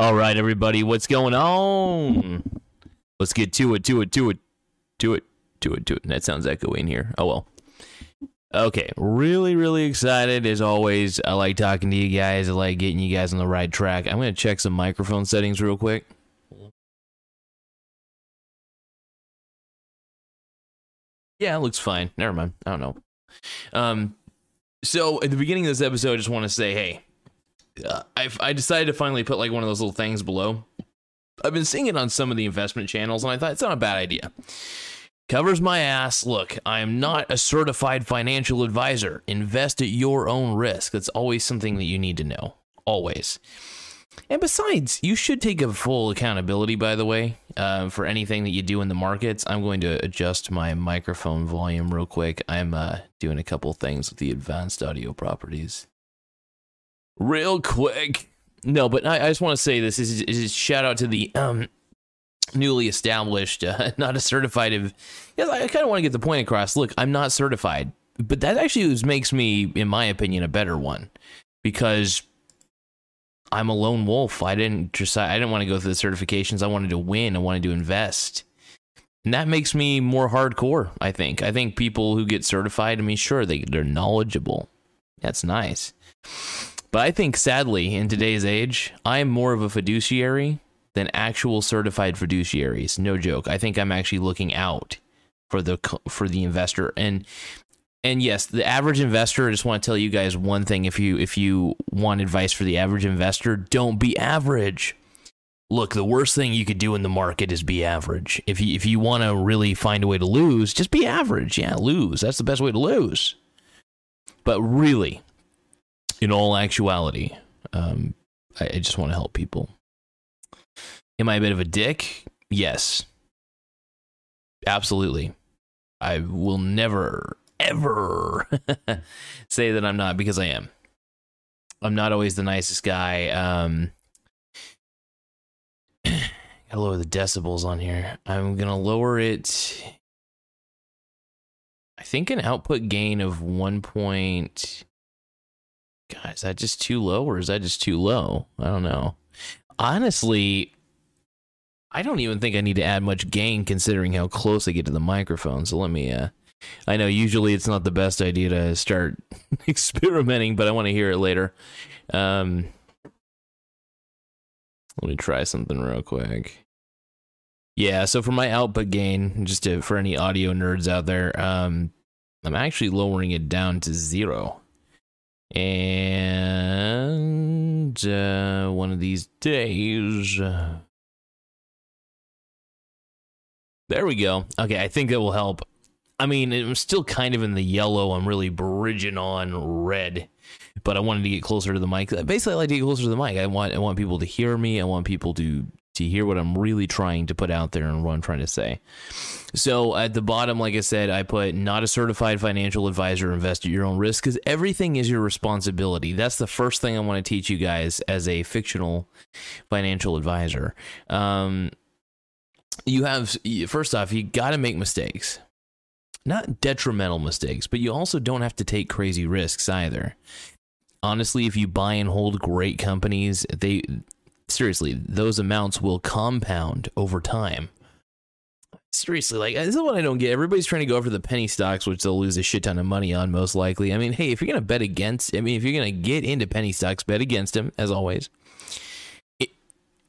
All right, everybody, what's going on? Let's get to it, to it, to it, to it, to it, to it. That sounds echoey in here. Oh well. Okay, really, really excited as always. I like talking to you guys. I like getting you guys on the right track. I'm gonna check some microphone settings real quick. Yeah, it looks fine. Never mind. I don't know. Um, so at the beginning of this episode, I just want to say, hey, I've I decided to finally put like one of those little things below. I've been seeing it on some of the investment channels, and I thought it's not a bad idea. Covers my ass. Look, I am not a certified financial advisor. Invest at your own risk. That's always something that you need to know. Always. And besides, you should take a full accountability, by the way, uh, for anything that you do in the markets. I'm going to adjust my microphone volume real quick. I'm uh, doing a couple things with the advanced audio properties. Real quick. No, but I, I just want to say this is, is shout out to the um, newly established, uh, not a certified. Of, yeah, I kind of want to get the point across. Look, I'm not certified, but that actually makes me, in my opinion, a better one because I'm a lone wolf. I didn't just I didn't want to go through the certifications. I wanted to win. I wanted to invest. And that makes me more hardcore, I think. I think people who get certified, I mean, sure, they, they're knowledgeable. That's nice. But I think sadly, in today's age, I am more of a fiduciary than actual certified fiduciaries. No joke. I think I'm actually looking out for the for the investor. And and yes, the average investor. I just want to tell you guys one thing: if you if you want advice for the average investor, don't be average. Look, the worst thing you could do in the market is be average. If you if you want to really find a way to lose, just be average. Yeah, lose. That's the best way to lose. But really, in all actuality, um, I, I just want to help people. Am I a bit of a dick? Yes, absolutely. I will never ever say that I'm not because I am. I'm not always the nicest guy. Um, gotta lower the decibels on here. I'm gonna lower it. I think an output gain of one point. God, is that just too low or is that just too low? I don't know. Honestly, I don't even think I need to add much gain considering how close I get to the microphone. So let me uh I know usually it's not the best idea to start experimenting, but I want to hear it later. Um, let me try something real quick. Yeah, so for my output gain, just to, for any audio nerds out there, um, I'm actually lowering it down to zero. And uh, one of these days. There we go. Okay, I think that will help. I mean, I'm still kind of in the yellow. I'm really bridging on red, but I wanted to get closer to the mic. Basically, I like to get closer to the mic. I want I want people to hear me. I want people to to hear what I'm really trying to put out there and what I'm trying to say. So at the bottom, like I said, I put not a certified financial advisor. Invest at your own risk because everything is your responsibility. That's the first thing I want to teach you guys as a fictional financial advisor. Um, you have first off, you got to make mistakes not detrimental mistakes, but you also don't have to take crazy risks either. Honestly, if you buy and hold great companies, they seriously, those amounts will compound over time. Seriously, like this is what I don't get. Everybody's trying to go for the penny stocks, which they'll lose a shit ton of money on, most likely. I mean, hey, if you're gonna bet against, I mean, if you're gonna get into penny stocks, bet against them as always. It,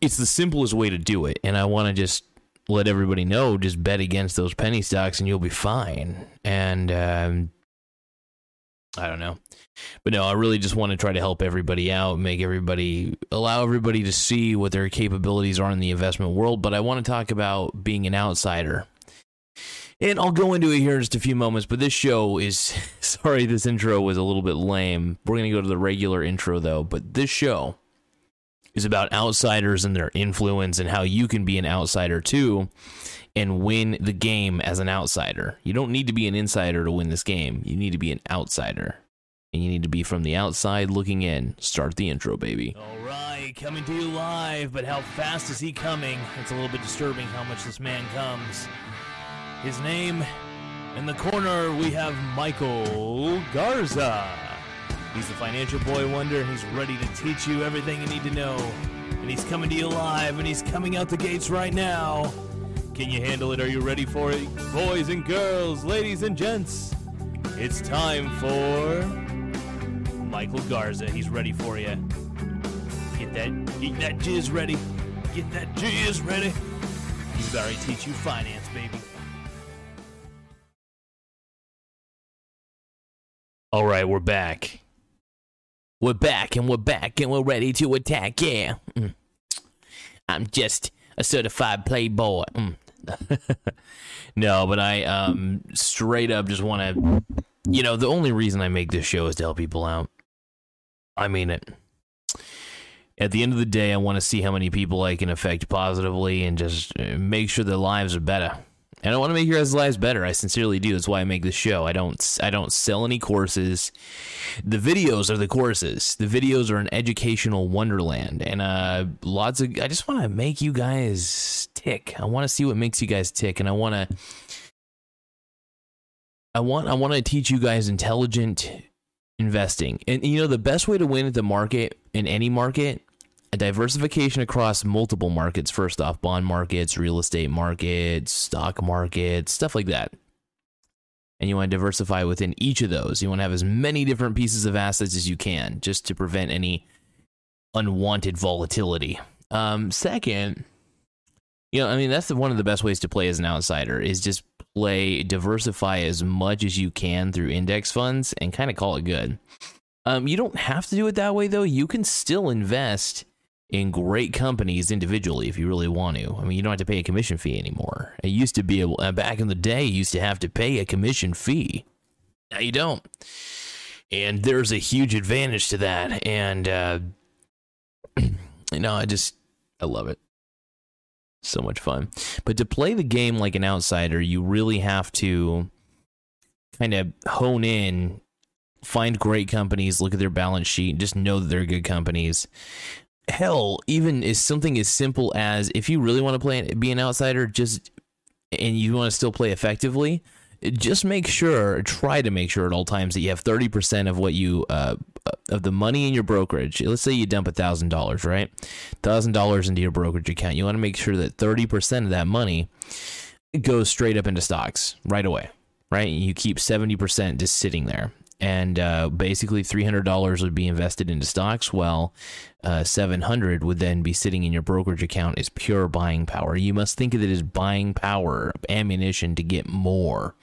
it's the simplest way to do it, and I want to just let everybody know just bet against those penny stocks and you'll be fine. And um, I don't know. But no, I really just want to try to help everybody out, make everybody, allow everybody to see what their capabilities are in the investment world. But I want to talk about being an outsider. And I'll go into it here in just a few moments, but this show is sorry, this intro was a little bit lame. We're going to go to the regular intro though, but this show is about outsiders and their influence and how you can be an outsider too and win the game as an outsider. You don't need to be an insider to win this game. You need to be an outsider. And you need to be from the outside looking in. Start the intro, baby. All right, coming to you live, but how fast is he coming? It's a little bit disturbing how much this man comes. His name in the corner, we have Michael Garza. He's the financial boy wonder, and he's ready to teach you everything you need to know. And he's coming to you live, and he's coming out the gates right now. Can you handle it? Are you ready for it? Boys and girls, ladies and gents, it's time for Michael Garza. He's ready for you. Get that, get that jizz ready. Get that jizz ready. He's about to teach you finance, baby. All right, we're back. We're back and we're back and we're ready to attack. Yeah. Mm. I'm just a certified playboy. Mm. no, but I um straight up just want to you know, the only reason I make this show is to help people out. I mean it. At the end of the day, I want to see how many people I can affect positively and just uh, make sure their lives are better. And I want to make your guys' lives better. I sincerely do. That's why I make this show. I don't I don't sell any courses. The videos are the courses. The videos are an educational wonderland. And uh lots of I just want to make you guys tick. I want to see what makes you guys tick and I want to I want I want to teach you guys intelligent investing. And you know the best way to win at the market in any market a diversification across multiple markets. First off bond markets real estate markets stock markets stuff like that. And you want to diversify within each of those. You want to have as many different pieces of assets as you can just to prevent any unwanted volatility. Um, second you know i mean that's one of the best ways to play as an outsider is just play diversify as much as you can through index funds and kind of call it good. Um, you don't have to do it that way though. You can still invest in great companies individually if you really want to. I mean, you don't have to pay a commission fee anymore. It used to be able, uh, back in the day, you used to have to pay a commission fee. Now you don't. And there's a huge advantage to that. And, uh, you know, I just, I love it. So much fun. But to play the game like an outsider, you really have to kind of hone in find great companies, look at their balance sheet, just know that they're good companies hell, even is something as simple as if you really want to play be an outsider, just and you want to still play effectively, just make sure, try to make sure at all times that you have thirty percent of what you uh, of the money in your brokerage. Let's say you dump a thousand dollars, right? Thousand dollars into your brokerage account. You want to make sure that thirty percent of that money goes straight up into stocks right away, right? You keep seventy percent just sitting there and uh, basically $300 would be invested into stocks while uh, 700 would then be sitting in your brokerage account as pure buying power. You must think of it as buying power ammunition to get more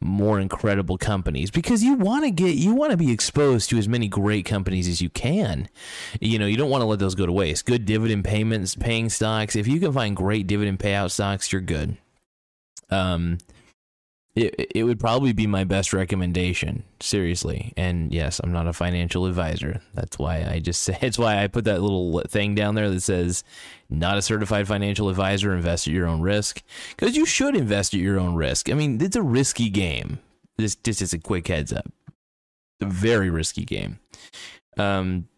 more incredible companies because you want to get you want to be exposed to as many great companies as you can. You know you don't want to let those go to waste. Good dividend payments paying stocks if you can find great dividend payout stocks you're good. Um it, it would probably be my best recommendation, seriously. And yes, I'm not a financial advisor. That's why I just say it's why I put that little thing down there that says not a certified financial advisor, invest at your own risk. Because you should invest at your own risk. I mean, it's a risky game. This just is a quick heads up. A very risky game. Um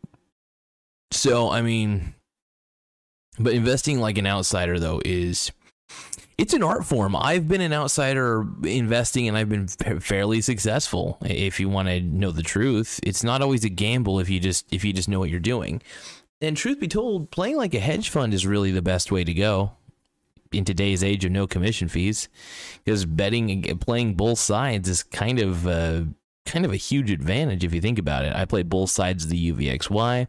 so I mean but investing like an outsider though is it's an art form. I've been an outsider investing and I've been fairly successful. If you want to know the truth, it's not always a gamble if you just if you just know what you're doing. And truth be told, playing like a hedge fund is really the best way to go in today's age of no commission fees because betting playing both sides is kind of uh, kind of a huge advantage if you think about it. I play both sides of the UVXY.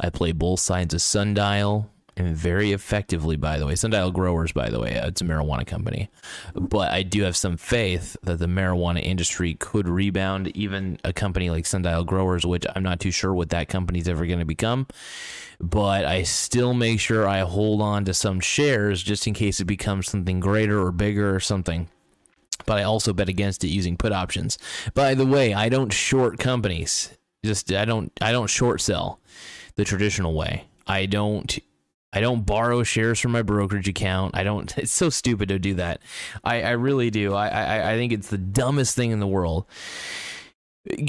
I play both sides of Sundial and very effectively, by the way. Sundial Growers, by the way, uh, it's a marijuana company. But I do have some faith that the marijuana industry could rebound, even a company like Sundial Growers, which I'm not too sure what that company's ever going to become. But I still make sure I hold on to some shares just in case it becomes something greater or bigger or something but I also bet against it using put options. By the way, I don't short companies. Just I don't I don't short sell the traditional way. I don't I don't borrow shares from my brokerage account. I don't. It's so stupid to do that. I, I really do. I, I I think it's the dumbest thing in the world.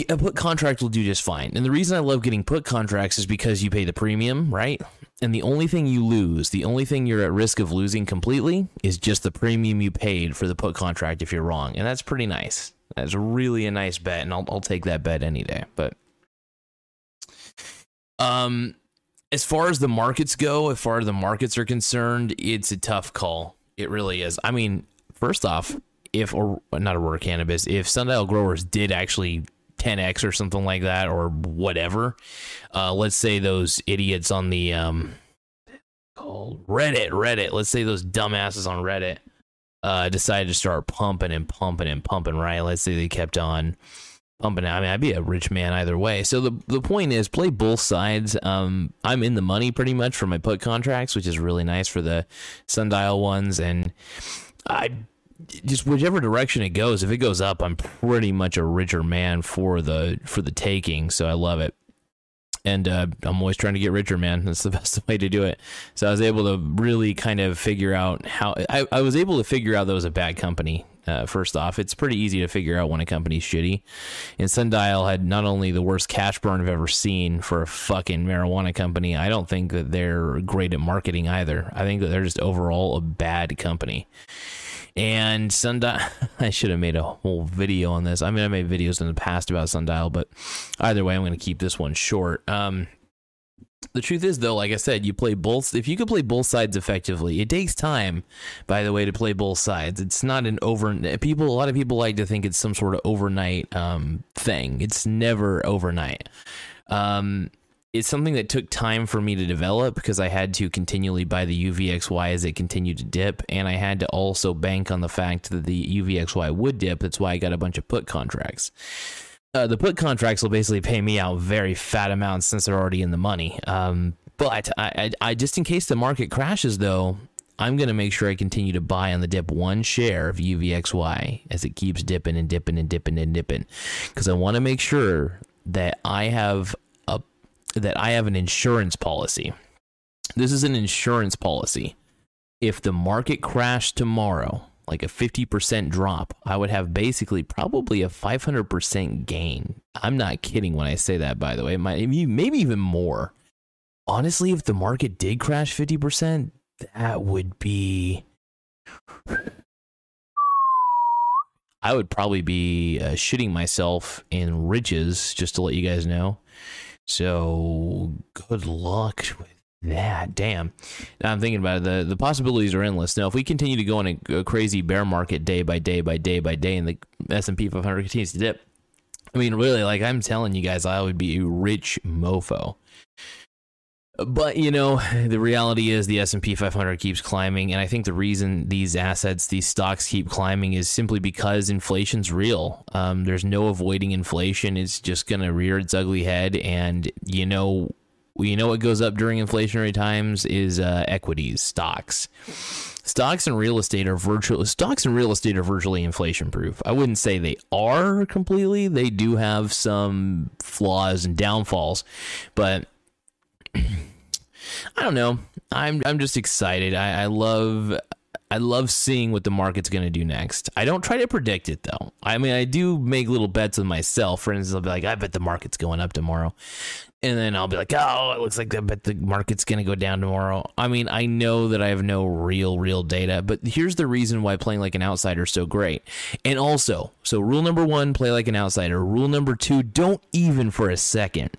A put contract will do just fine. And the reason I love getting put contracts is because you pay the premium, right? And the only thing you lose, the only thing you're at risk of losing completely is just the premium you paid for the put contract if you're wrong. And that's pretty nice. That's really a nice bet. And I'll, I'll take that bet any day. But, um, as far as the markets go, as far as the markets are concerned, it's a tough call. It really is. I mean, first off, if or not Aurora Cannabis, if Sundial Growers did actually 10x or something like that or whatever, uh, let's say those idiots on the um, called Reddit, Reddit, let's say those dumbasses on Reddit uh, decided to start pumping and pumping and pumping, right? Let's say they kept on pumping out. I mean, I'd be a rich man either way. So the the point is, play both sides. Um, I'm in the money pretty much for my put contracts, which is really nice for the sundial ones, and I just whichever direction it goes. If it goes up, I'm pretty much a richer man for the for the taking. So I love it. And uh, I'm always trying to get richer, man. That's the best way to do it. So I was able to really kind of figure out how I, I was able to figure out that was a bad company uh, first off, it's pretty easy to figure out when a company's shitty. And Sundial had not only the worst cash burn I've ever seen for a fucking marijuana company, I don't think that they're great at marketing either. I think that they're just overall a bad company. And Sundial, I should have made a whole video on this. I mean, I made videos in the past about Sundial, but either way, I'm going to keep this one short. Um, the truth is though like i said you play both if you could play both sides effectively it takes time by the way to play both sides. It's not an over people a lot of people like to think it's some sort of overnight um, thing. It's never overnight. Um, it's something that took time for me to develop because i had to continually buy the uvxy as it continued to dip and i had to also bank on the fact that the uvxy would dip. That's why i got a bunch of put contracts uh, the put contracts will basically pay me out very fat amounts since they're already in the money. Um, but I, I, I, just in case the market crashes, though, I'm going to make sure I continue to buy on the dip one share of UVXY as it keeps dipping and dipping and dipping and dipping, because I want to make sure that I have a that I have an insurance policy. This is an insurance policy. If the market crashed tomorrow, like a 50% drop, I would have basically probably a 500% gain. I'm not kidding when I say that, by the way. maybe even more. Honestly, if the market did crash 50%, that would be. I would probably be uh, shitting myself in riches, just to let you guys know. So, good luck with that damn. Now i'm thinking about it the, the possibilities are endless. Now if we continue to go in a, a, crazy bear market day by day by day by day and the s&p 500 continues to dip i mean really like i'm telling you guys i would be a rich mofo. But you know the reality is the s&p 500 keeps climbing and i think the reason these assets these stocks keep climbing is simply because inflation's real. Um, there's no avoiding inflation. It's just going to rear its ugly head and you know you know what goes up during inflationary times is uh, equities, stocks. Stocks and real estate are virtually stocks and real estate are virtually inflation proof. I wouldn't say they are completely. They do have some flaws and downfalls, but I don't know. I'm I'm just excited. I, I love I love seeing what the market's going to do next. I don't try to predict it though. I mean, I do make little bets with myself. For instance, I'll be like, I bet the market's going up tomorrow and then I'll be like, oh, it looks like I bet the market's going to go down tomorrow. I mean, I know that I have no real, real data, but here's the reason why playing like an outsider is so great. And also, so rule number one, play like an outsider. Rule number two, don't even for a second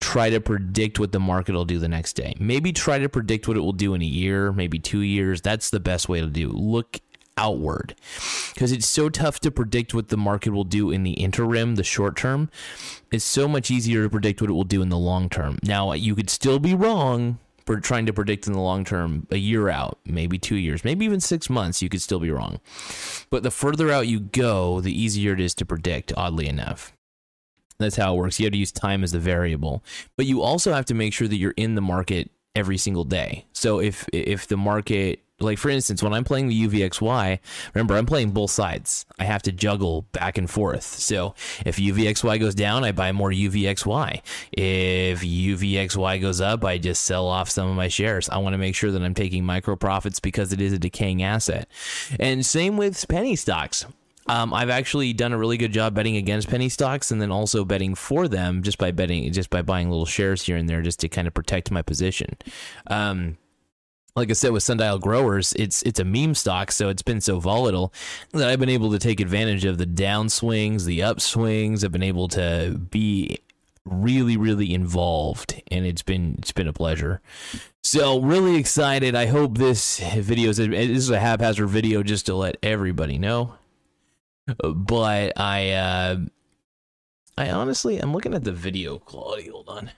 try to predict what the market will do the next day. Maybe try to predict what it will do in a year, maybe two years. That's the best way to do. Look outward because it's so tough to predict what the market will do in the interim, the short term. It's so much easier to predict what it will do in the long term. Now, you could still be wrong for trying to predict in the long term, a year out, maybe two years, maybe even six months, you could still be wrong. But the further out you go, the easier it is to predict, oddly enough. That's how it works. You have to use time as the variable. But you also have to make sure that you're in the market every single day. So if if the market like for instance, when I'm playing the UVXY, remember I'm playing both sides. I have to juggle back and forth. So if UVXY goes down, I buy more UVXY. If UVXY goes up, I just sell off some of my shares. I want to make sure that I'm taking micro profits because it is a decaying asset. And same with penny stocks. Um, I've actually done a really good job betting against penny stocks and then also betting for them just by betting, just by buying little shares here and there just to kind of protect my position. Um, like I said with Sundial Growers, it's it's a meme stock, so it's been so volatile that I've been able to take advantage of the downswings, the upswings. I've been able to be really really involved and it's been it's been a pleasure. So really excited. I hope this video is this is a haphazard video just to let everybody know. But i uh i honestly i'm looking at the video quality. Hold on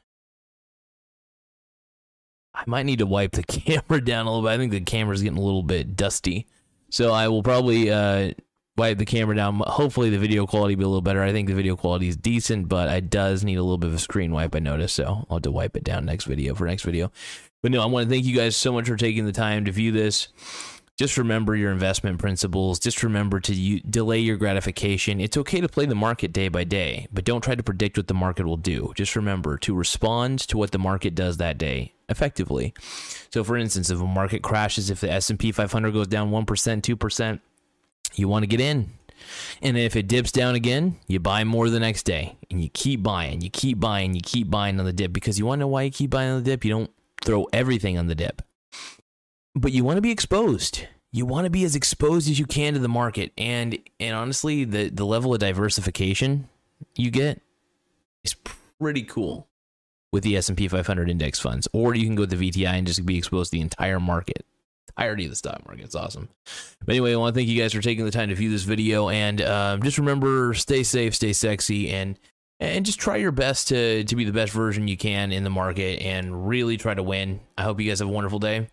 I might need to wipe the camera down a little bit. I think the camera's getting a little bit dusty. So I will probably uh, wipe the camera down. Hopefully the video quality will be a little better. I think the video quality is decent, but it does need a little bit of a screen wipe, I noticed. So I'll have to wipe it down next video for next video. But no, I want to thank you guys so much for taking the time to view this just remember your investment principles. Just remember to u- delay your gratification. It's okay to play the market day by day, but don't try to predict what the market will do. Just remember to respond to what the market does that day effectively. So for instance, if a market crashes, if the S&P 500 goes down 1%, 2%, you want to get in. And if it dips down again, you buy more the next day and you keep buying, you keep buying, you keep buying on the dip because you want to know why you keep buying on the dip? You don't throw everything on the dip but you want to be exposed. You want to be as exposed as you can to the market, and and honestly, the the level of diversification you get is pretty cool with the S and P 500 index funds. Or you can go with the VTI and just be exposed to the entire market, entirety of the stock market. It's awesome. But anyway, I want to thank you guys for taking the time to view this video, and um, just remember, stay safe, stay sexy, and and just try your best to to be the best version you can in the market, and really try to win. I hope you guys have a wonderful day.